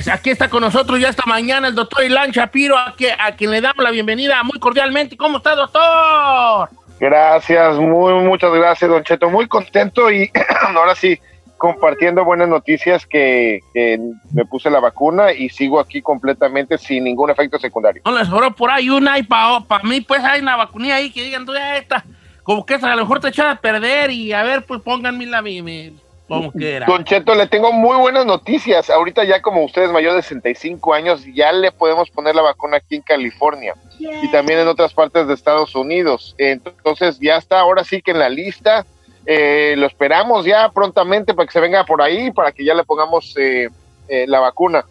Señores, aquí está con nosotros ya esta mañana el doctor Ilan Shapiro, a, que- a quien le damos la bienvenida muy cordialmente. ¿Cómo está, doctor? Gracias, muy, muchas gracias, Don Cheto. Muy contento y ahora sí, compartiendo buenas noticias que, que me puse la vacuna y sigo aquí completamente sin ningún efecto secundario. No les sobró por ahí una y para mí, pues hay una vacunilla ahí que digan, tú ya esta, como que esa a lo mejor te echaba a perder y a ver, pues pónganme la mi, mi- como quiera. Don Cheto, le tengo muy buenas noticias. Ahorita ya como usted es mayor de 65 años, ya le podemos poner la vacuna aquí en California y también en otras partes de Estados Unidos. Entonces ya está ahora sí que en la lista. Eh, lo esperamos ya prontamente para que se venga por ahí, para que ya le pongamos eh, eh, la vacuna.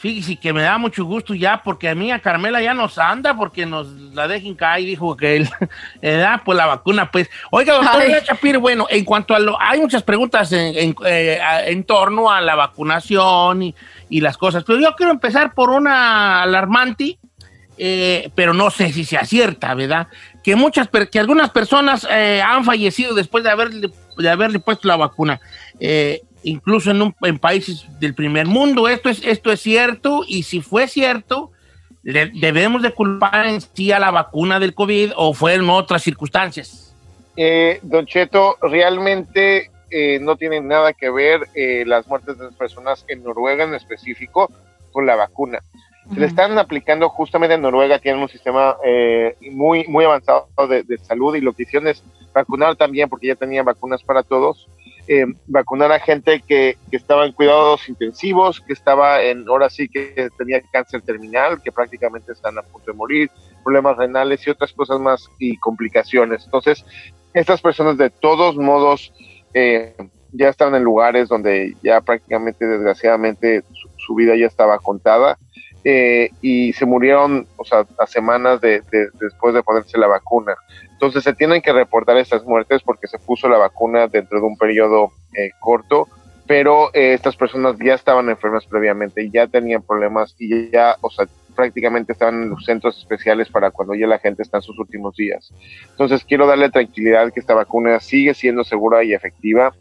Fíjese que me da mucho gusto ya, porque a mí a Carmela ya nos anda, porque nos la dejen caer, dijo que él, ¿verdad? Pues la vacuna, pues. Oiga, doctor Shapiro, bueno, en cuanto a lo, hay muchas preguntas en, en, eh, en torno a la vacunación y, y las cosas, pero yo quiero empezar por una alarmante, eh, pero no sé si sea cierta, ¿verdad? Que muchas, que algunas personas eh, han fallecido después de haberle, de haberle puesto la vacuna. Eh, incluso en, un- en países del primer mundo. Esto es, esto es cierto y si fue cierto, le- debemos de culpar en sí a la vacuna del COVID o fueron otras circunstancias. Eh, don Cheto, realmente eh, no tiene nada que ver eh, las muertes de las personas en Noruega en específico con la vacuna. Se le están aplicando justamente en Noruega, tienen un sistema eh, muy, muy avanzado de, salud y lo que hicieron es vacunar también, porque ya tenían vacunas para todos, eh, vacunar a gente que, que estaba en cuidados intensivos, que estaba en, ahora sí que tenía cáncer terminal, que prácticamente están a punto de morir, problemas renales y otras cosas más y complicaciones. Entonces, estas personas de todos modos eh, ya estaban en lugares donde ya prácticamente, desgraciadamente, su vida ya estaba contada eh, y se murieron, o sea, a semanas de, de- después de ponerse la vacuna. Entonces se tienen que reportar estas muertes porque se puso la vacuna dentro de un periodo eh, corto, pero eh, estas personas ya estaban enfermas previamente, ya tenían problemas y ya, o sea, prácticamente estaban en los centros especiales para cuando ya la gente está en sus últimos días. Entonces quiero darle tranquilidad que esta vacuna sigue siendo segura y efectiva.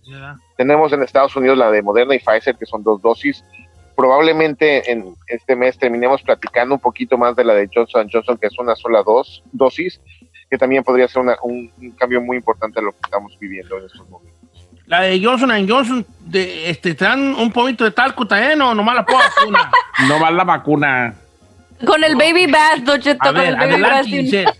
Tenemos en Estados Unidos la de Moderna y Pfizer, que son dos dosis. Probablemente en este mes terminemos platicando un poquito más de la de Johnson Johnson, que es una sola dos, dosis, que también podría ser una- un, un cambio muy importante a lo que estamos viviendo en estos momentos. La de Johnson Johnson, de, este, ¿traen un poquito de talco también o nomás la puedo vacuna? No va la vacuna. Con el baby bath, Don Cheto, A con ver, el baby adelante, bath.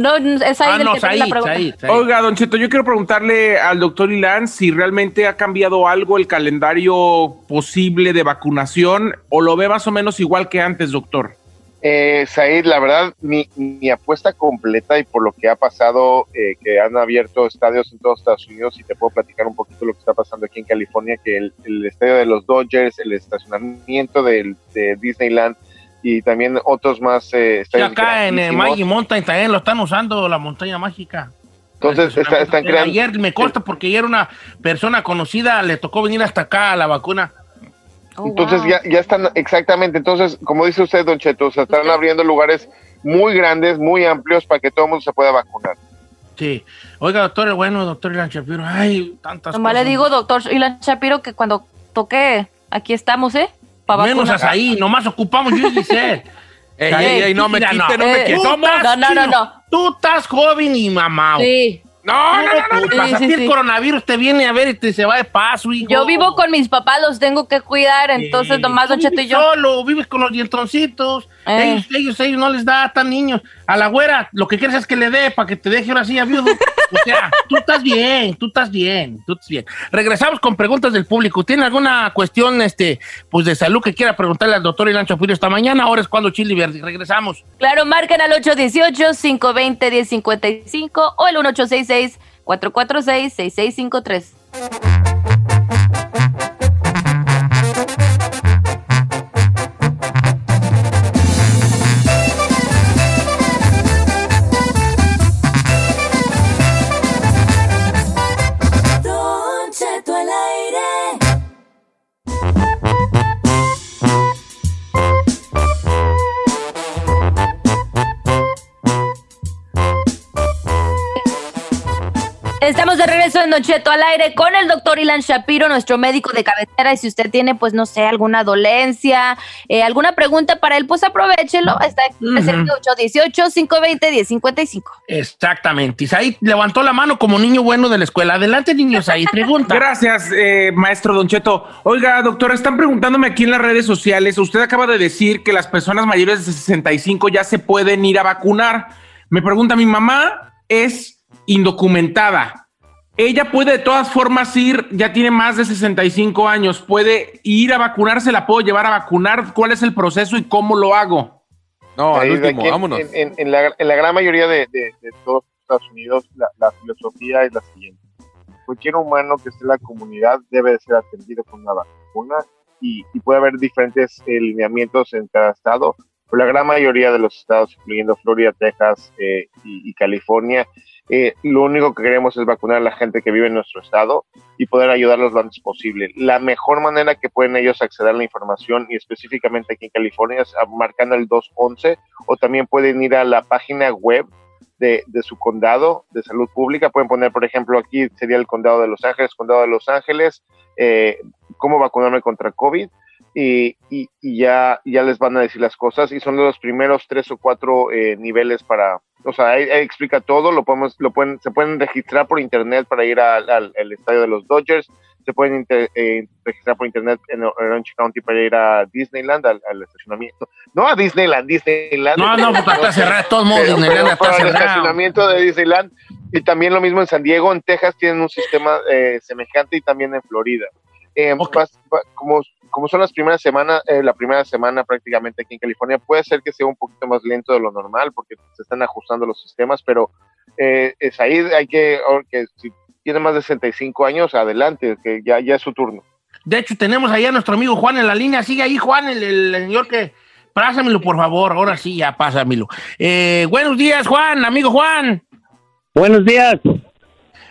No, es ahí Ah, del no, que tiene Said, la pregunta. Said, Said. Oiga, Don Cheto, yo quiero preguntarle al doctor Ilan si realmente ha cambiado algo el calendario posible de vacunación o lo ve más o menos igual que antes, doctor. Eh, Said, la verdad, mi, mi apuesta completa y por lo que ha pasado, eh, que han abierto estadios en todos Estados Unidos, y te puedo platicar un poquito lo que está pasando aquí en California, que el, el estadio de los Dodgers, el estacionamiento del, de Disneyland y también otros más eh, acá en eh, Mountain también lo están usando, la montaña mágica. Entonces, está- están creando... Ayer me consta porque ayer una persona conocida le tocó venir hasta acá a la vacuna. Oh, Entonces wow. ya, ya están, exactamente, entonces, como dice usted, Don Cheto, o sea, están abriendo lugares muy grandes, muy amplios para que todo el mundo se pueda vacunar. Sí. Oiga, doctor, bueno, doctor Ilan Shapiro, ay, tantas Nomás le digo, doctor Ilan Shapiro, que cuando toque, aquí estamos, ¿eh? Pa' Menos vacunar. ahí, nomás ocupamos yo y Giselle. Ey, Ey, ey, no me mira, quite, no me quite. Tú ¿Cómo? estás No, no, no, no. Tú estás joven y mamado. Sí. No, no, no, no. Pasa Sí, sí, ti el sí. coronavirus te viene a ver y te se va de paso, hijo. Yo vivo con mis papás, los tengo que cuidar, entonces Sí. nomás Don Cheto y vives yo. Solo, vives con los dientoncitos. Eh. Ellos, ellos, ellos no les da tan niños a la güera, lo que quieres es que le dé para que te deje ahora sí viudo. O sea, tú estás bien, tú estás bien, tú estás bien. Regresamos con preguntas del público. ¿Tiene alguna cuestión este, pues de salud que quiera preguntarle al doctor Ilan Chapurio esta mañana? Ahora es cuando Chili Verde. Regresamos. Claro, marquen al 818-520-1055 o el 1866 446 6653 Don Cheto al aire con el doctor Ilan Shapiro, nuestro médico de cabecera. Y si usted tiene, pues no sé, alguna dolencia, eh, alguna pregunta para él, pues aprovechelo. Está es el 818-520-1055. Exactamente. Isaí levantó la mano como niño bueno de la escuela. Adelante, niños, ahí pregunta. Gracias, eh, maestro Don Cheto. Oiga, doctor, están preguntándome aquí en las redes sociales. Usted acaba de decir que las personas mayores de 65 ya se pueden ir a vacunar. Me pregunta, mi mamá es indocumentada. Ella puede de todas formas ir, ya tiene más de 65 años, puede ir a vacunarse, la puedo llevar a vacunar. ¿Cuál es el proceso y cómo lo hago? No, al Ahí, último, aquí en- vámonos. En, en- en la, en la gran mayoría de, de- de todos Estados Unidos, la, la filosofía es la siguiente. Cualquier humano que esté en la comunidad debe de ser atendido con una vacuna y, y puede haber diferentes eh, lineamientos en cada estado, pero la gran mayoría de los estados, incluyendo Florida, Texas eh, y, California, eh, lo único que queremos es vacunar a la gente que vive en nuestro estado y poder ayudarlos lo antes posible. La mejor manera que pueden ellos acceder a la información, y específicamente aquí en California, es marcando el 211, o también pueden ir a la página web de, de su condado de salud pública. Pueden poner, por ejemplo, aquí sería el condado de Los Ángeles, condado de Los Ángeles, eh, cómo vacunarme contra COVID. Y, y- y ya, ya les van a decir las cosas y son los primeros tres o cuatro eh, niveles para, o sea, ahí, ahí explica todo, lo podemos, lo pueden, se pueden registrar por internet para ir al, al- al estadio de los Dodgers, se pueden inter- eh, registrar por internet en Orange County para ir a Disneyland, al, al estacionamiento, no a Disneyland, Disneyland. No, no, porque está cerrado, de todos modos, Pero- Disneyland pero está para el estacionamiento de Disneyland y también lo mismo en San Diego, en Texas tienen un sistema eh, semejante y también en Florida. Eh, como, como son las primeras semanas, eh, la primera semana prácticamente aquí en California, puede ser que sea un poquito más lento de lo normal porque se están ajustando los sistemas, pero eh, es ahí hay que, o que si tiene más de 65 años, adelante, que ya, ya es su turno. De hecho, tenemos ahí a nuestro amigo Juan en la línea. Sigue ahí, Juan, el, el señor que. Pásamelo, por favor. Ahora sí, ya pásamelo. Eh, buenos días, Juan, amigo Juan. Buenos días.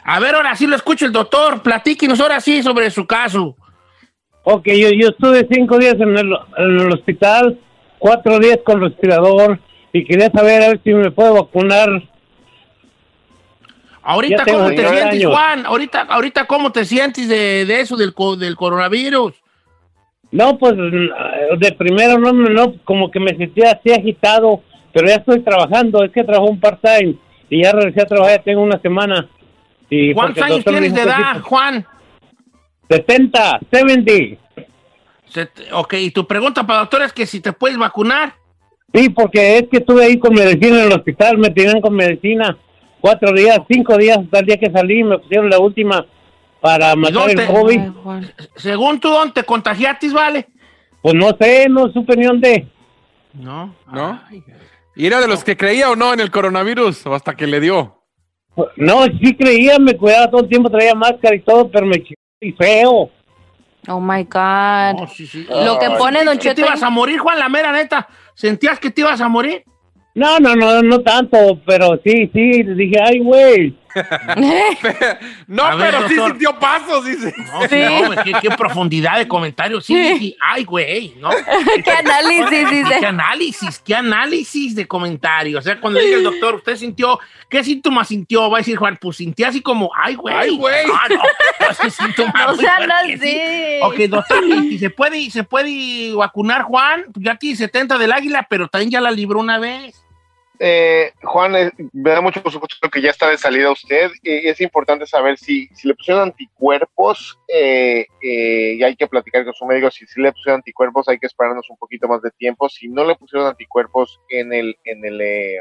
A ver, ahora sí lo escucho el doctor. Platíquenos ahora sí sobre su caso. Ok, yo, yo estuve cinco días en el, en el hospital, cuatro días con respirador y quería saber a ver si me puedo vacunar. Ahorita, ¿cómo te 19 sientes, años. Juan? Ahorita, ahorita, ¿cómo te sientes de, de eso, del, co- del coronavirus? No, pues de primero no, no, como que me sentía así agitado, pero ya estoy trabajando, es que trabajo un part-time y ya regresé a trabajar, ya tengo una semana. Y ¿Cuántos años tienes de edad, sí, Juan? 70, 70. Se- ok, y tu pregunta para el doctor es que si te puedes vacunar. Sí, porque es que estuve ahí con medicina en el hospital, me tenían con medicina cuatro días, cinco días hasta el día que salí, me pusieron la última para matar el COVID. Según tú, ¿dónde te contagiaste, vale? Pues no sé, no supe ni dónde. No. ¿No? ¿Y era de los que creía o no en el coronavirus? ¿O hasta que le dio? No, sí creía, me cuidaba todo el tiempo, traía máscara y todo, pero me chingó y feo. Oh my God. Lo que Ay. pone Don ¿Que te Cheto. ibas a morir, Juan? La mera neta. ¿Sentías que te ibas a morir? No, no, no, no tanto, pero sí, sí, dije, ay, güey. No, A ver, pero sí sintió pasos, dice. No, sí, no, güey, qué, qué profundidad de comentarios. Sí, Sí. sí, ay, güey, ¿no? ¿Qué análisis dice? Qué análisis, qué análisis de comentarios. O sea, cuando diga el doctor, ¿usted sintió? ¿Qué síntomas sintió? Va a decir Juan, pues sintió así como, ay, güey. Ay, güey. Ah, no, síntoma No muy sean fuerte, así. sí. Ok, doctor, y, y se puede, se puede vacunar Juan, ya tiene 70 del águila, pero también ya la libró una vez. Eh, Juan, me da mucho gusto que ya está de salida usted. Es importante saber si, si le pusieron anticuerpos eh, eh, y hay que platicar con su médico. Si, si le pusieron anticuerpos, hay que esperarnos un poquito más de tiempo. Si no le pusieron anticuerpos en el, en el, eh,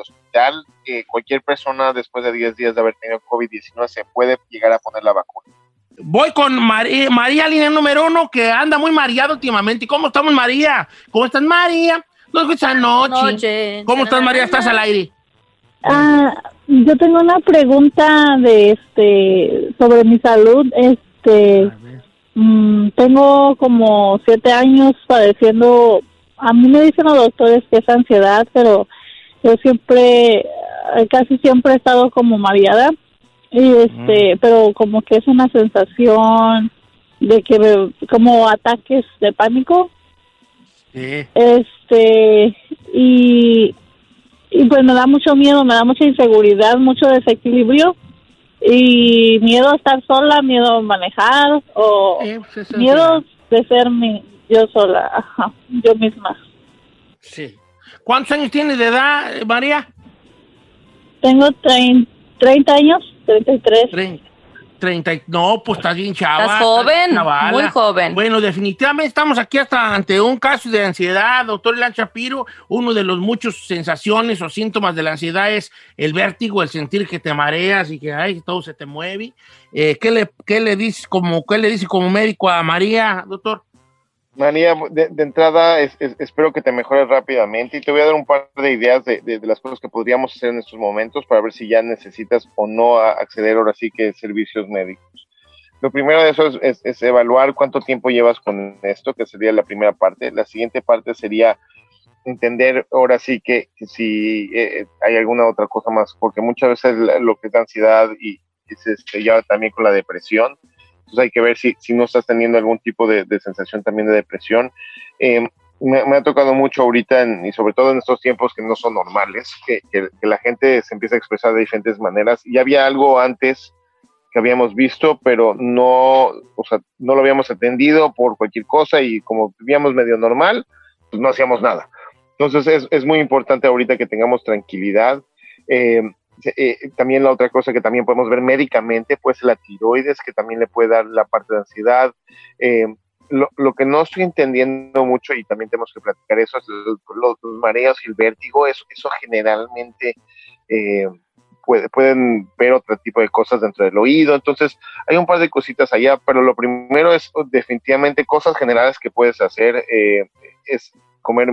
hospital, cualquier persona después de 10 días de haber tenido COVID-19 se puede llegar a poner la vacuna. Voy con Mari- María, línea número uno, que anda muy mareada últimamente. ¿Cómo estamos, María? ¿Cómo estás, María? Nos escuchas anoche. Noche. ¿Cómo estás, María? ¿Estás al aire? Ah, yo tengo una pregunta de este sobre mi salud. Este, mm, tengo como siete años padeciendo. A mí me dicen los doctores que es ansiedad, pero yo siempre, eh, casi siempre he estado como mareada y este, pero como que es una sensación de que me- como ataques de pánico este y y pues me da mucho miedo, me da mucha inseguridad, mucho desequilibrio y miedo a estar sola, miedo a manejar o miedo de ser mi yo sola, ajá, yo misma. Sí. ¿Cuántos años tienes de edad, eh, María? Tengo trein- 30 años, 33. Tre- 30. y- No, pues estás bien chava. Estás joven, muy joven. Bueno, definitivamente estamos aquí hasta ante un caso de ansiedad, doctor Ilan Shapiro. Uno de los muchos sensaciones o síntomas de la ansiedad es el vértigo, el sentir que te mareas y que ay, todo se te mueve. Eh, ¿qué, le, qué, le dices como, ¿Qué le dice como médico a María, doctor? María, de, de entrada es- es- espero que te mejores rápidamente y te voy a dar un par de ideas de, de- de las cosas que podríamos hacer en estos momentos para ver si ya necesitas o no acceder ahora sí que servicios médicos. Lo primero de eso es, es- es evaluar cuánto tiempo llevas con esto, que sería la primera parte. La siguiente parte sería entender ahora sí que, si eh, hay alguna otra cosa más, porque muchas veces lo que es la ansiedad y, y se este, lleva también con la depresión. Entonces hay que ver si, si no estás teniendo algún tipo de, de sensación también de depresión. Eh, me, ha tocado mucho ahorita, en- y sobre todo en estos tiempos que no son normales, que, que- la gente se empieza a expresar de diferentes maneras. Ya había algo antes que habíamos visto, pero no, o sea, no lo habíamos atendido por cualquier cosa y como vivíamos medio normal, pues no hacíamos nada. Entonces es, es muy importante ahorita que tengamos tranquilidad. Se- eh, también la otra cosa que también podemos ver médicamente, pues la tiroides, que también le puede dar la parte de ansiedad. Eh, lo, lo que no estoy entendiendo mucho y también tenemos que platicar eso, es los, los- mareos y el vértigo, eso, eso generalmente eh, puede- pueden ver otro tipo de cosas dentro del oído, entonces hay un par de cositas allá, pero lo primero es oh, definitivamente cosas generales que puedes hacer, eh, es comer,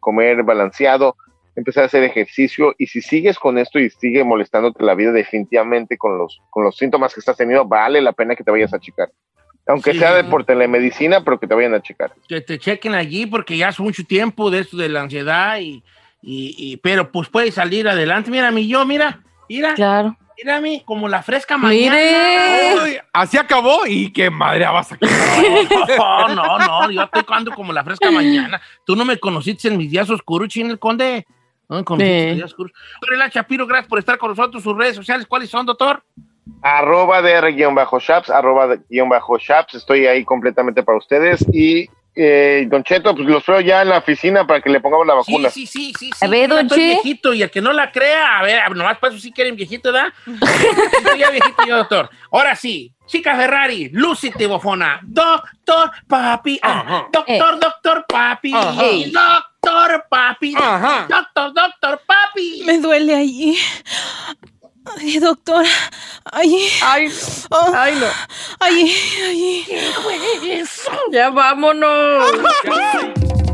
comer balanceado, empezar a hacer ejercicio y si sigues con esto y sigue molestándote la vida definitivamente con los, con los síntomas que estás teniendo, vale la pena que te vayas a checar. Aunque Sí. sea de por telemedicina, pero que te vayan a checar. que te chequen allí porque ya hace mucho tiempo de esto de la ansiedad y, y- y- pero pues puede salir adelante. Mira mi yo, mira, mira. Claro. Mira mi, como la fresca Mire. mañana. Uy, así acabó y qué madre vas a No, no, no, yo estoy ando como la fresca mañana. Tú no me conociste en mis días oscuros, Chin el Conde. No oscuros. Doctor Elan Shapiro, gracias por estar con nosotros. Sus redes sociales, ¿cuáles son, doctor? arroba dr-shaps, arroba de- guion bajo shaps, estoy ahí completamente para ustedes y eh, Don Cheto, pues los veo ya en la oficina para que le pongamos la vacuna. Sí, sí, sí, sí. A ver, don estoy Che. viejito y el que no la crea, a ver, nomás para eso sí quieren viejito, ¿verdad? Estoy ya viejito yo, doctor. Ahora sí, chica Ferrari, lúcite, bofona. Doctor papi, ah, doctor, doctor papi, Ajá. doctor papi, Ajá. doctor, doctor papi. Me duele allí. Ay, doctor. Ay. Ay, Oh, ay, no. Ay, ay. Ya vámonos.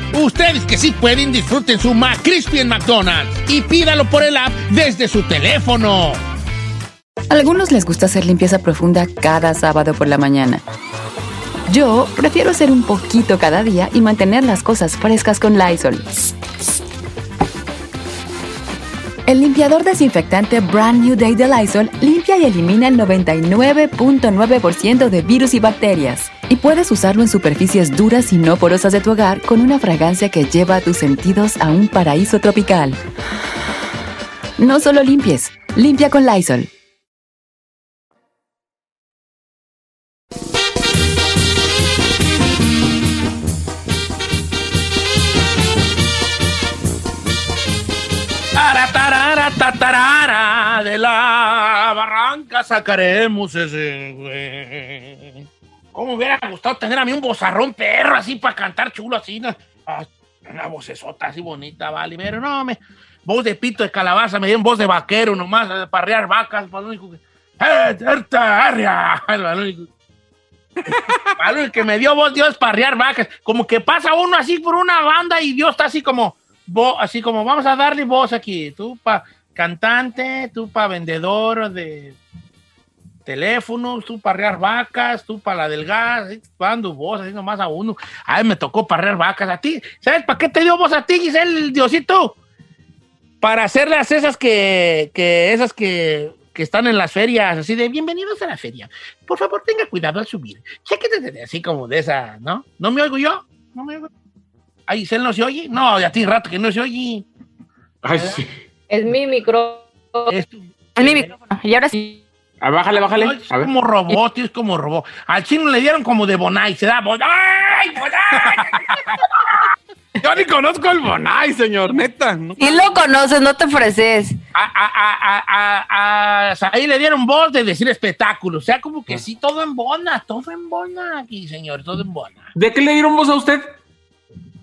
Ustedes que sí pueden, disfruten su McCrispy en McDonald's y pídalo por el app desde su teléfono. A algunos les gusta hacer limpieza profunda cada sábado por la mañana. Yo prefiero hacer un poquito cada día y mantener las cosas frescas con Lysol. El limpiador desinfectante Brand New Day de Lysol limpia y elimina el 99.9% de virus y bacterias. Y puedes usarlo en superficies duras y no porosas de tu hogar con una fragancia que lleva a tus sentidos a un paraíso tropical. No solo limpies, limpia con Lysol. De la barranca sacaremos ese güey. ¿Cómo me hubiera gustado tener a mí un bozarrón perro así para cantar chulo así? ¿no? Ah, Una vocesota así bonita, vale. Pero no, me, voz de pito de calabaza, me dieron voz de vaquero nomás, de parrear vacas. Para lo único que. ¡Eh, terta, arria! Para lo único- para lo único que me dio voz Dios parrear vacas. Como que pasa uno así por una banda y Dios está así como, así como, vamos a darle voz aquí. Tú para cantante, tú para vendedor de teléfonos, tú para arrear vacas, tú para la del gas, dando voz así nomás a uno. Ay, me tocó para arrear vacas a ti. ¿Sabes para qué te dio voz a ti, Giselle, Diosito? Para hacerlas esas que, que esas que, que están en las ferias, así de bienvenidos a la feria. Por favor, tenga cuidado al subir. Chéquete de- así como de esa, ¿no? ¿No me oigo yo? ¿No me oigo? ¿Ay, Giselle no se oye? No, ya tiene rato que no se oye. Ay, sí. Es mi micrófono. Es, mi micrófono. Y ahora sí. Ah, bájale, bájale. No, es A ver. como robot, es como robot. Al chino le dieron como de Bonai, se da Bonai, Bonai. Yo ni conozco el Bonai, señor, neta. No- lo conoces, no te ofreces. A, a, a, a, a- a- ahí le dieron voz de decir espectáculo. O sea, como que sí, todo en bona, todo en bona aquí, señor, todo en bona. ¿De qué le dieron voz a usted?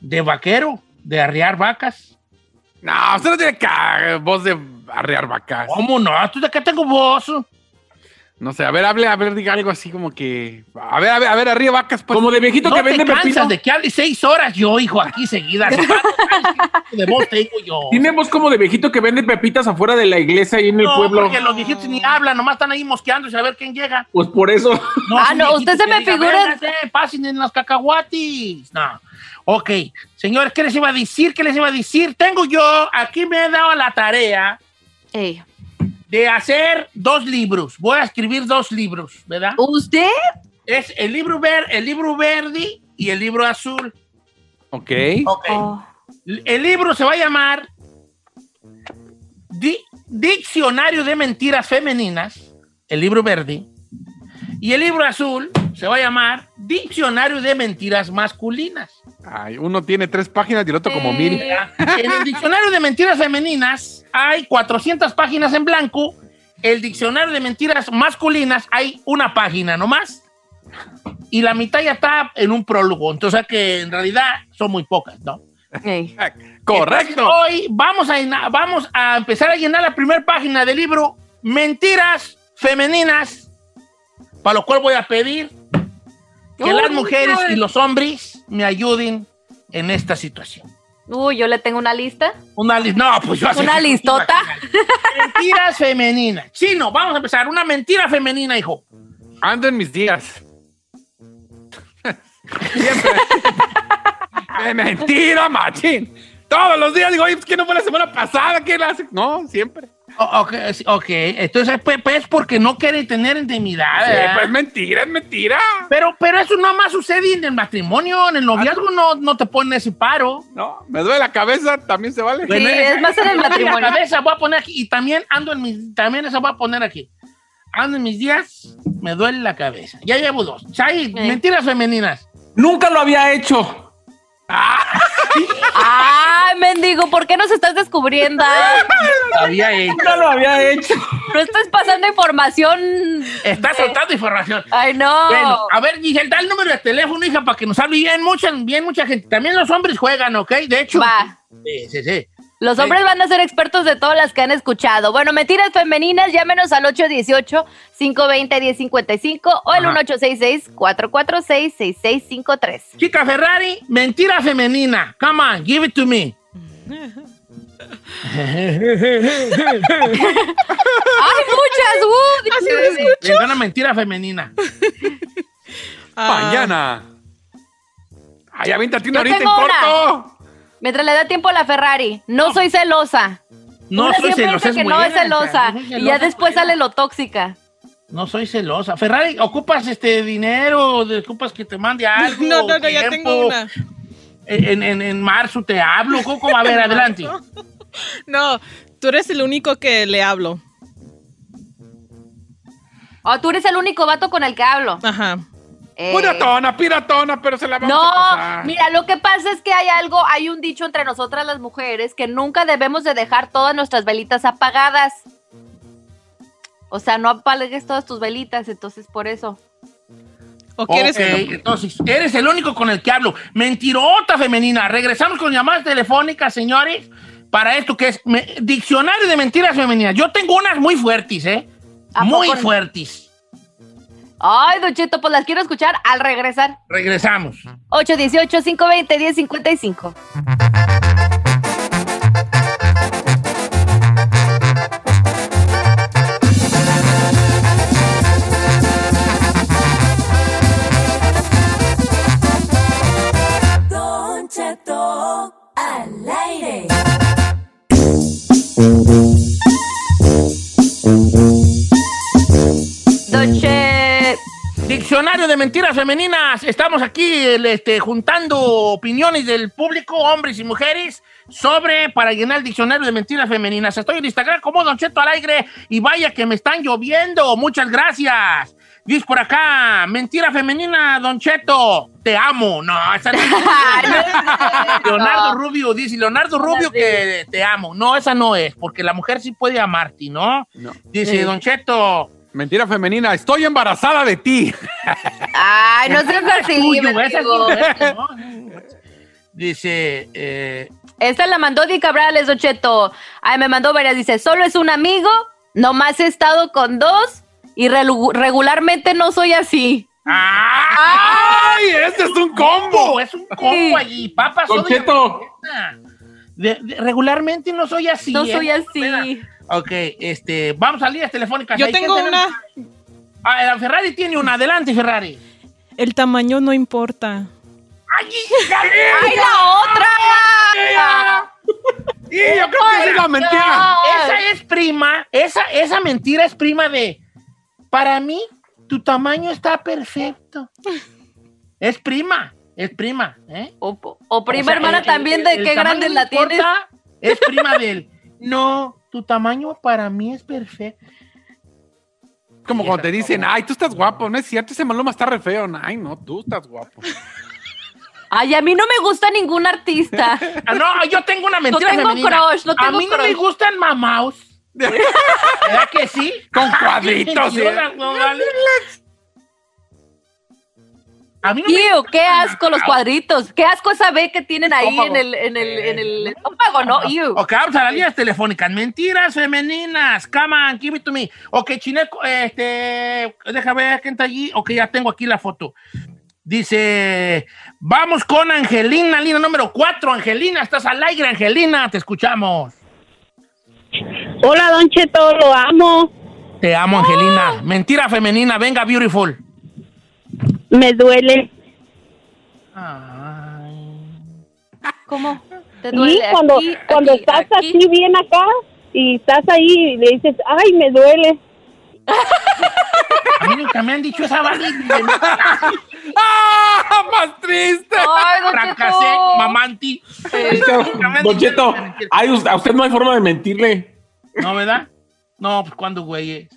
De vaquero, de arriar vacas. No, usted no tiene ca- voz de arrear vacas. ¿Cómo no? ¿Tú de qué tengo voz? No sé, a ver, hable, a ver, diga algo así como que. A ver, a ver, a ver, arriba vacas. Pues. Como de viejito No que vende cansas pepino. de que hable seis horas yo, hijo, aquí seguidas. de voz tengo yo. Tiene voz como de viejito que vende pepitas afuera de la iglesia ahí en el No, pueblo. porque los viejitos ni hablan, nomás están ahí mosqueándose a ver quién llega. Pues por eso. Ah, son no, usted se me digan, figura- "Véngase, pasen en las cacahuatis. No. Ok, señores, ¿qué les iba a decir? ¿Qué les iba a decir? Tengo yo, aquí me he dado la tarea Ey. De hacer dos libros. Voy a escribir dos libros, ¿verdad? ¿Usted? Es el libro, ver, el libro verde y el libro azul. Ok. Ok. Oh. El libro se va a llamar Di- Diccionario de Mentiras Femeninas, el libro verde, y el libro azul se va a llamar Diccionario de Mentiras Masculinas. Ay, uno tiene tres páginas y el otro como mil. ¿verdad? En el Diccionario de Mentiras Femeninas hay 400 páginas en blanco, el Diccionario de Mentiras Masculinas hay una página nomás. Y la mitad ya está en un prólogo, entonces o sea que en realidad son muy pocas, ¿no? Ey. Correcto. Entonces, hoy vamos a, llenar- vamos a empezar a llenar la primera página del libro Mentiras Femeninas, para lo cual voy a pedir que las mujeres y los hombres me ayuden en esta situación. Uy, yo le tengo una lista. Una lista. No, pues yo Una listota. Mentiras femeninas. Chino, vamos a empezar. Una mentira femenina, hijo. Ando en mis días. Siempre. Mentira, machín. Todos los días digo, oye, pues que no fue la semana pasada, ¿qué la hace? No, siempre. O- ok, sí, ok. entonces pues, pues porque no quiere tener intimidad. Sí, ¿verdad? pues mentira, es mentira. Pero, pero eso no más sucede en el matrimonio, en el noviazgo no, no te ponen ese paro. No, me duele la cabeza, también se vale. Bueno, es más en el me duele matrimonio. La cabeza voy a poner aquí y también ando en mis, también esa voy a poner aquí. Ando en mis días, me duele la cabeza. Ya llevo dos. Chay, mentiras femeninas. Nunca lo había hecho. Ay, mendigo, ¿por qué nos estás descubriendo? Había hecho. Nunca lo había hecho. No estás pasando información. Está soltando información. Ay, no. Bueno, a ver, Giselle, da el número de teléfono, hija, para que nos hable bien mucha, bien mucha gente. También los hombres juegan, ¿ok? De hecho. Va. Sí, sí, sí. Los hombres van a ser expertos de todas las que han escuchado. Bueno, mentiras femeninas, llámenos al 818-520-1055 o el Ajá. 1866-446-6653. Chica Ferrari, mentira femenina. Come on, give it to me. ¡Hay muchas! ¡Uh! Es una mentira femenina. Mañana. Ay, aviéntate una ahorita en corto. Mientras le da tiempo a la Ferrari, no soy celosa. No Una soy celosa, es que no es celosa. no soy y celosa, ya es después sale lo tóxica. No soy celosa. Ferrari, ¿ocupas este dinero? ¿Ocupas que te mande algo? No, no, no, ya tiempo? tengo una. En, en- en marzo te hablo. ¿Cómo, cómo? A ver, adelante. No, tú eres el único que le hablo. Oh, tú eres el único vato con el que hablo. Ajá. Eh, Piratona, piratona, pero se la vamos a No, pasar. mira, lo que pasa es que hay algo, hay un dicho entre nosotras las mujeres que nunca debemos de dejar todas nuestras velitas apagadas. O sea, no apagues todas tus velitas, entonces por eso. ¿O quieres Ok, entonces, eres el único con el que hablo. Mentirota femenina. Regresamos con llamadas telefónicas, señores, para esto que es me- diccionario de mentiras femeninas. Yo tengo unas muy fuertes, ¿eh? ¿A Muy no? fuertes. Ay, Don Cheto, pues las quiero escuchar al regresar. Regresamos. 818-520-1055. Diccionario de mentiras femeninas. Estamos aquí este, juntando opiniones del público, hombres y mujeres, sobre para llenar el diccionario de mentiras femeninas. Estoy en Instagram como Don Cheto al aire y vaya que me están lloviendo. Muchas gracias. Dice por acá, mentira femenina, Don Cheto, te amo. No, esa no. Leonardo Rubio dice, Leonardo Rubio que te amo. No, esa no es, porque la mujer sí puede amarte, ¿no? Dice, Sí. Don Cheto. Mentira femenina, estoy embarazada de ti. Ay, no seas así. Dice, eh, Esta la mandó Di Cabrales, Don Cheto. Ay, me mandó varias. Dice, solo es un amigo, nomás he estado con dos y regularmente no soy así. ¡Ay! ¡Este es un combo! Es un combo allí, papas. Don Cheto. De- de- regularmente no soy así. No ¿eh? soy así. Ok, este, vamos a líneas telefónicas. Yo Ahí, ¿quién tengo una. Ah, la Ferrari tiene una. Adelante, Ferrari. El tamaño no importa. ¡Ay, ¡Ay, la otra! Y yo creo que esa es la mentira. Esa es prima, esa, esa mentira es prima de, para mí, tu tamaño está perfecto. Es prima, es prima, ¿eh? O, o prima O sea, hermana el- también el- de el qué grande la tienes. Es prima del, no, tu tamaño para mí es perfecto. Como cuando te dicen, ay, tú estás guapo. No es cierto, ese maloma está re feo. Ay, no, tú estás guapo. Ay, a mí no me gusta ningún artista. Ah, no, yo tengo una mentira No tengo femenina. crush, no A tengo mí no me gustan mamaos. ¿Verdad que sí? Con cuadritos, ¿eh? la- no, vale. A mí no me Iu, qué asco los cuadritos. Qué asco esa B que tienen ahí Estómago. en el, en el, en el estómago, ¿no? Iu. Ok, vamos a las líneas telefónicas. Mentiras femeninas. Come on, give it to me. Ok, Chineco, este. Deja ver quién está allí. Ok, ya tengo aquí la foto. Dice, vamos con Angelina, línea número 4. Angelina, estás al aire, Angelina, te escuchamos. Hola, Don Cheto, lo amo. Te amo, Angelina. Mentira femenina, venga, beautiful. Me duele. ¿Cómo? ¿Te Sí, cuando, aquí, cuando aquí, estás aquí? así bien acá y estás ahí y le dices, ay, me duele. A mí nunca me han dicho esa vaina. ¡Ah! ¡Más triste! ¡Ay, Fracasé, mamanti. Es que, Don Cheto, ay, usted- a usted no hay forma de mentirle. ¿No, verdad? No, pues cuando, güey.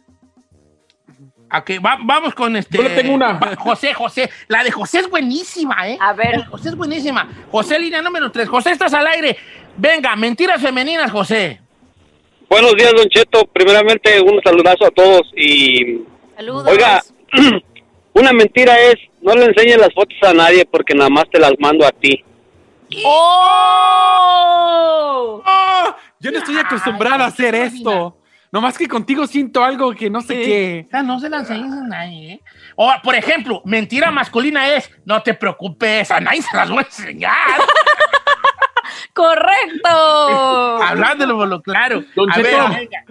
Va- vamos con este. Yo le tengo una. Va- José, José. La de José es buenísima, ¿eh? A ver. José es buenísima. José, línea número 3. José, estás al aire. Venga, mentiras femeninas, José. Buenos días, Don Cheto. Primeramente, un saludazo a todos y... Saludos. Oiga, una mentira es, no le enseñes las fotos a nadie porque nada más te las mando a ti. ¡Oh! ¡Oh! Yo no estoy acostumbrada a hacer esto. Nomás que contigo siento algo que no sé qué. O sea, no se la enseñes a nadie, ¿eh? O, por ejemplo, mentira masculina es, no te preocupes, a nadie se las voy a enseñar. ¡Correcto! Hablándolo por lo claro. Don a Cheto. ver, venga.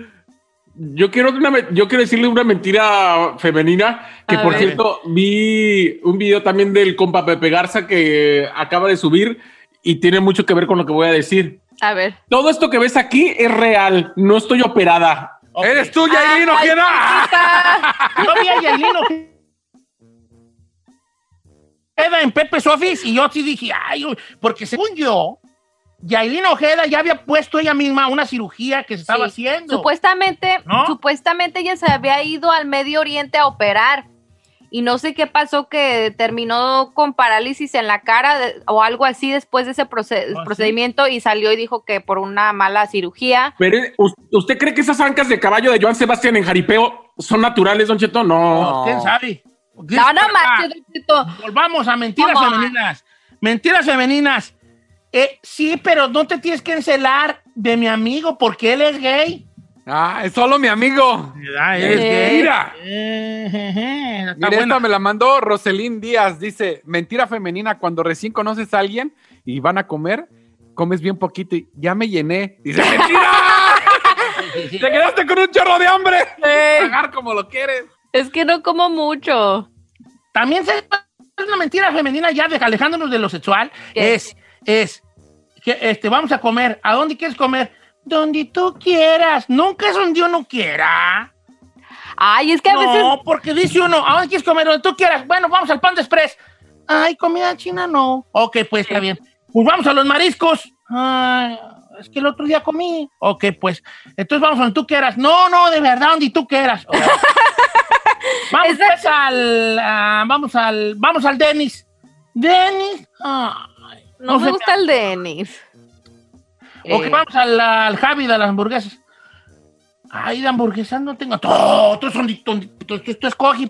Yo quiero, una yo quiero decirle una mentira femenina, que A por ver. cierto, vi un video también del compa Pepe Garza que acaba de subir y tiene mucho que ver con lo que voy a decir. A ver. Todo esto que ves aquí es real, no estoy operada. ¡Eres tú, Yailin Ay, Ojeda! Yo vi a Yailin Ojeda en Pepe's Office y yo sí dije, ay, uy", porque según yo, Yailin Ojeda ya había puesto ella misma una cirugía que se estaba Sí. haciendo. Supuestamente, ¿No? supuestamente ella se había ido al Medio Oriente a operar. Y no sé qué pasó que terminó con parálisis en la cara de- o algo así después de ese ¿Ah, sí? procedimiento y salió y dijo que por una mala cirugía. Pero, ¿us- ¿usted cree que esas ancas de caballo de Joan Sebastián en jaripeo son naturales, Don Cheto? No. Oh, ¿Quién sabe? No, no manches, Don Cheto. Volvamos a mentiras femeninas. Mentiras femeninas. Eh, sí, pero no te tienes que encelar de mi amigo porque él es gay. Ah, es solo mi amigo. ¿Verdad? Es. Mira. Eh, está Mira, esta me la mandó Roselín Díaz. Dice, mentira femenina, cuando recién conoces a alguien y van a comer, comes bien poquito y ya me llené. Dice, mentira. Te quedaste con un chorro de hambre. Pagar como lo quieres. Es que no como mucho. También se- es una mentira femenina ya alejándonos de lo sexual. ¿Qué? Es, es, que este, vamos a comer. ¿A dónde quieres comer? Donde tú quieras. Nunca es donde uno quiera. Ay, es que a no, veces. porque dice uno, ¿a dónde quieres comer? Donde tú quieras. Bueno, vamos al pan de express. Ay, comida china no. Ok, pues está bien. Pues vamos a los mariscos. Ay, es que el otro día comí. Ok, pues. Entonces vamos donde tú quieras. No, no, de verdad, donde tú quieras. Vamos pues al, ah, vamos al, vamos al Denis. Denis. Ay, No, me se gusta el Denis. Ok, Eh. vamos al, al Javi de las hamburguesas. Ay, de hamburguesas no tengo. Tú, son, tú,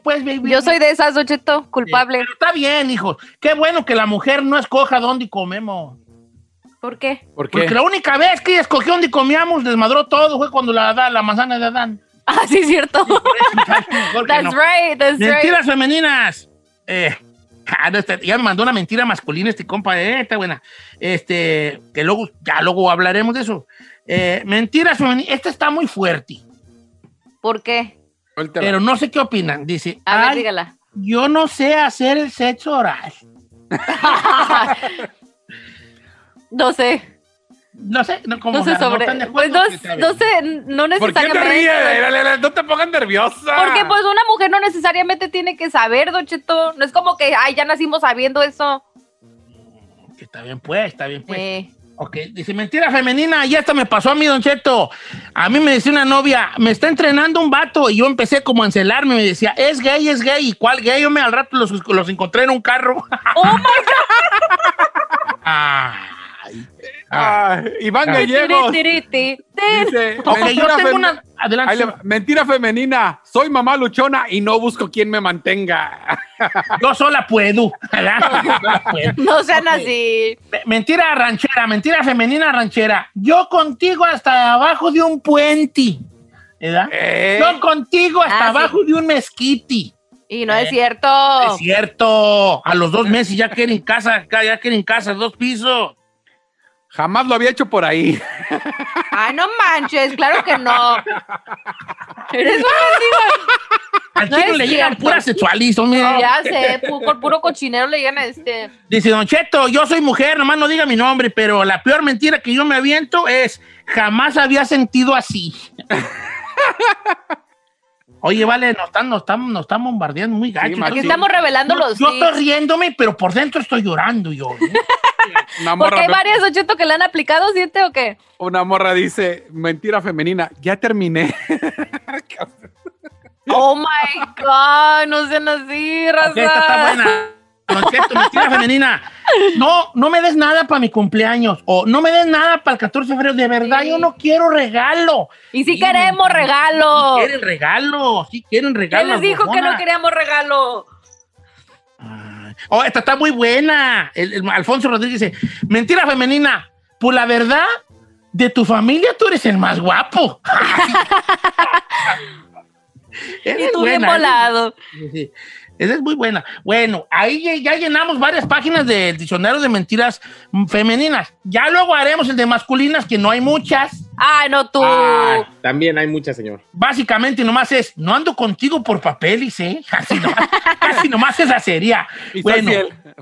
pues, baby. Yo soy de esas, Don Cheto, culpable. Pero está bien, hijo. Qué bueno que la mujer no escoja dónde comemos. ¿Por qué? ¿Por qué? Porque la única vez que ella escogió dónde comíamos, desmadró todo, fue cuando la, da la manzana de Adán. Ah, sí, es cierto. Mejor que That's no. right, that's Mentiras right. femeninas. Eh, ah, no, este, ya me mandó una mentira masculina este compa, eh, está buena. Este, que luego, ya luego hablaremos de eso. Eh, mentiras femeninas, esta está muy fuerte, ¿Por qué? Pero no sé qué opinan. Dice, A ver, "Ay, dígala. yo no sé hacer el sexo oral. No sé. No sé, no, como No sé sobre. están de Pues no, no sé, no ¿Por qué te necesariamente. ríes? Lele, No te pongas nerviosa. Porque pues una mujer no necesariamente tiene que saber, Don Cheto. No es como que, ay, ya nacimos sabiendo eso. Que está bien, pues, está bien, pues. Eh, Ok, dice mentira femenina, y esta me pasó a mí, Don Cheto. A mí me decía una novia, me está entrenando un vato, y yo empecé como a encelarme, me decía, es gay, es gay, ¿y cuál gay? Yo me al rato los, los encontré en un carro. ¡Oh, my God! Ay. Ah, Iván Ah. Gallegos. Tiri, tiri, tiri. Dice, Ok, yo mentira tengo fem- una... Adelante. Le. Mentira femenina. Soy mamá luchona y no busco quien me mantenga. Yo sola puedo. No sean así. Me- Mentira ranchera, mentira femenina ranchera. Yo contigo hasta abajo de un puente. ¿Verdad? Eh. Yo contigo hasta Ah, sí. abajo de un mezquite. Y no es Eh, cierto. Es cierto. A los dos meses ya quieren casa, ya quieren casa, dos pisos. Jamás lo había hecho por ahí. Ay, no manches, claro que no. Eres un mendigo. Al No chino le llegan puras sexualistas, mira. Ya sé, por puro cochinero le llegan a este. Dice Don Cheto, yo soy mujer, nomás no diga mi nombre, pero la peor mentira que yo me aviento es jamás había sentido así. Oye, vale, nos están, nos están, nos están bombardeando muy gacho. Aquí estamos revelando Yo- los Yo estoy riéndome, pero por dentro estoy llorando yo. ¿eh? Una Porque hay varias ocheto que le han aplicado, ¿siete o qué? una morra dice, mentira femenina, ya terminé. Oh my God, no sean así, raza. Esta está buena. Don Cheto, mentira femenina. No, no me des nada para mi cumpleaños. O no me des nada para el 14 de febrero. De verdad, yo no quiero regalo. Y si queremos regalo. Quieren regalo. Sí, quieren regalo. ¿Quién les dijo que no queríamos regalo? Oh, esta está muy buena. El, el Alfonso Rodríguez dice: Mentira femenina. Pues la verdad, de tu familia tú eres el más guapo. Y tú bien volado. Sí, sí. Esa es muy buena. Bueno, ahí ya, llenamos varias páginas del diccionario de mentiras femeninas. Ya luego haremos el de masculinas, que no hay muchas. Ay, no tú. Ah, también hay muchas, señor. Básicamente nomás es, no ando contigo por papeles, ¿eh? Así nomás, casi nomás esa sería. Y Bueno,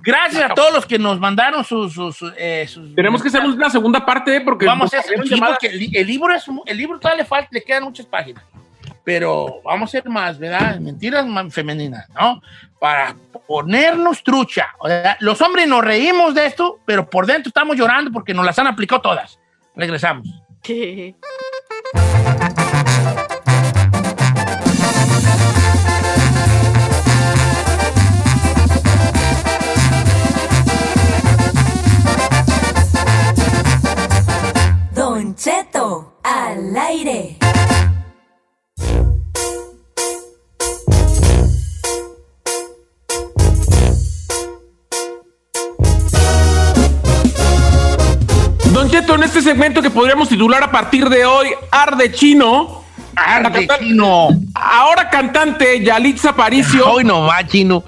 gracias a todos los que nos mandaron sus... sus, eh, sus- Tenemos que hacer una segunda parte ¿eh? porque Vamos a hacer sí, llamadas. porque el, li- el libro es el libro todavía le falta, le quedan muchas páginas. Pero vamos a hacer más, ¿verdad? Mentiras femeninas, ¿no? Para ponernos trucha. O sea, los hombres nos reímos de esto, pero por dentro estamos llorando porque nos las han aplicado todas. Regresamos. Don Cheto al aire. Este segmento que podríamos titular a partir de hoy, Arde Chino. Arde La canta- Chino. Ahora cantante Yalitza Aparicio. Hoy no va, chino.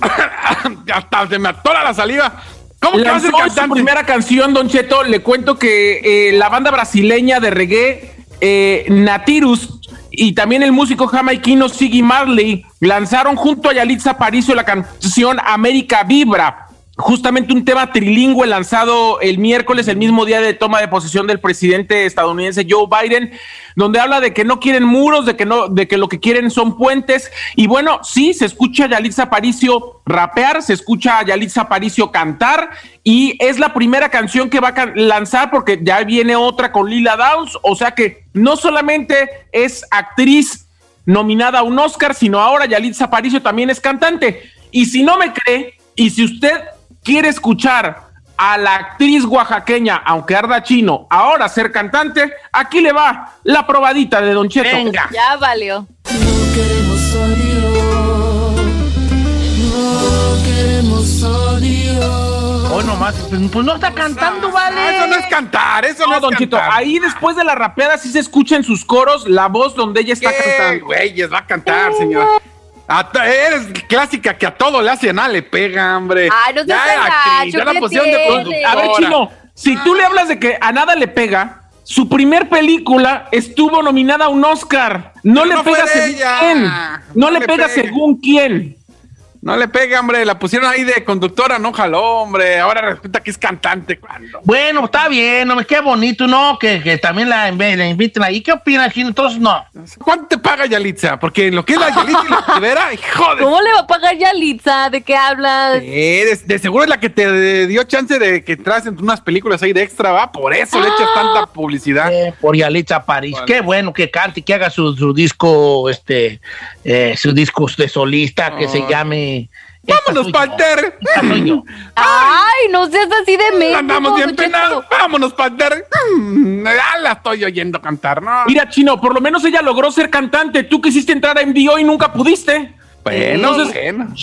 Hasta se me atora la saliva. ¿Cómo que va a ser su cantante? primera canción, Don Cheto. Le cuento que eh, la banda brasileña de reggae eh, Natirus y también el músico jamaiquino Siggy Marley lanzaron junto a Yalitza Aparicio la canción América Vibra. Justamente un tema trilingüe lanzado el miércoles, el mismo día de toma de posesión del presidente estadounidense Joe Biden, donde habla de que no quieren muros, de que no, de que lo que quieren son puentes. Y bueno, sí, se escucha a Yalitza Aparicio rapear, se escucha a Yalitza Aparicio cantar, y es la primera canción que va a lanzar porque ya viene otra con Lila Downs, o sea que no solamente es actriz nominada a un Oscar, sino ahora Yalitza Aparicio también es cantante. Y si no me cree, y si usted quiere escuchar a la actriz oaxaqueña, aunque arda chino, ahora ser cantante, aquí le va la probadita de Don Cheto. Venga. Ya valió. queremos odio. No queremos odio. Hoy nomás, pues, pues no está cantando, vale. Eso no es cantar, eso no, No, es Don Cheto, cantar. ahí después de la rapeada sí se escucha en sus coros la voz donde ella está ¿Qué, cantando. güeyes, va a cantar, señora. A eres clásica que a todo le hace nada, le pega, hombre. Ay, no seas ya era actriz, ya la ¿qué pusieron de. A ver, Chino, si tú le hablas de que a nada le pega, su primer película estuvo nominada a un Oscar. No Pero le no pega según ella. quién. No, No le le pega pega. según quién. No le pega, hombre, la pusieron ahí de conductora, no jaló, hombre. Ahora resulta que es cantante. ¿cuándo? Bueno, está bien, hombre, qué bonito, ¿no? Que, que también la, la inviten ahí. ¿Qué opinas, chino? Entonces, no. ¿Cuánto te paga Yalitza? Porque lo que es la Yalitza y la Rivera, joder. ¿Cómo le va a pagar Yalitza? ¿De qué hablas? Eh, de, de seguro es la que te dio chance de que traes en unas películas ahí de extra, va. Por eso le echas tanta publicidad. Eh, por Yalitza París. Qué bueno que cante, que haga su, su disco, este, eh, su disco de solista que se Ay. Vámonos, Panther. Yo. Ay, no seas así de México. Andamos bien penados. Vámonos, Panther. Mm, Ya la estoy oyendo cantar, ¿no? Mira, Chino, por lo menos ella logró ser cantante. Tú quisiste entrar a MDO y nunca pudiste. Bueno, Entonces, bueno.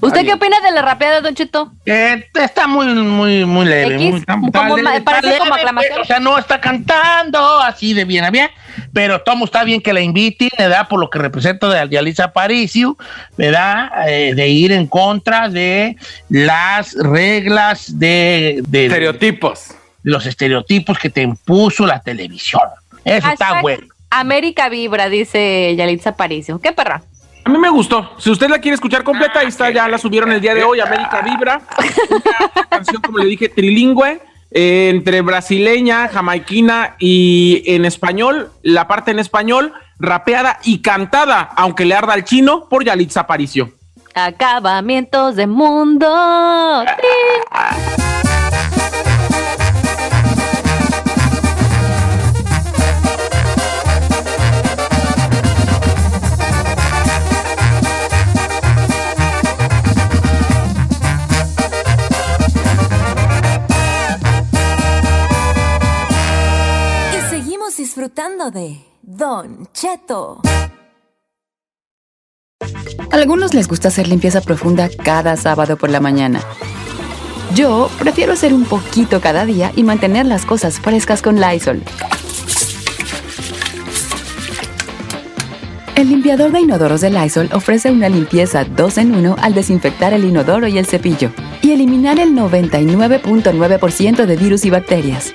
¿Usted qué opina de la rapeada, Don Cheto? Eh, está muy, muy, muy leve. X, muy, como está leve, ma- está parece leve, como aclamación. pues, o sea, no está cantando así de bien a bien, pero Tomo está bien que la inviten, ¿verdad? Por lo que representa de Yalitza Aparicio, ¿verdad? Eh, de ir en contra de las reglas de... de Estereotipos. De los estereotipos que te impuso la televisión. Eso está bueno. América Vibra, dice Yalitza Aparicio. ¿Qué perra? A mí me gustó. Si usted la quiere escuchar completa, ahí está, ya la subieron el día de hoy, América Vibra. Una canción, como le dije, trilingüe, eh, entre brasileña, jamaiquina y en español, la parte en español, rapeada y cantada, aunque le arda al chino, por Yalitza Aparicio. Acabamientos de mundo. Disfrutando de Don Cheto. A algunos les gusta hacer limpieza profunda cada sábado por la mañana. Yo prefiero hacer un poquito cada día y mantener las cosas frescas con Lysol. El limpiador de inodoros de Lysol ofrece una limpieza 2 en 1 al desinfectar el inodoro y el cepillo y eliminar el 99.9% de virus y bacterias.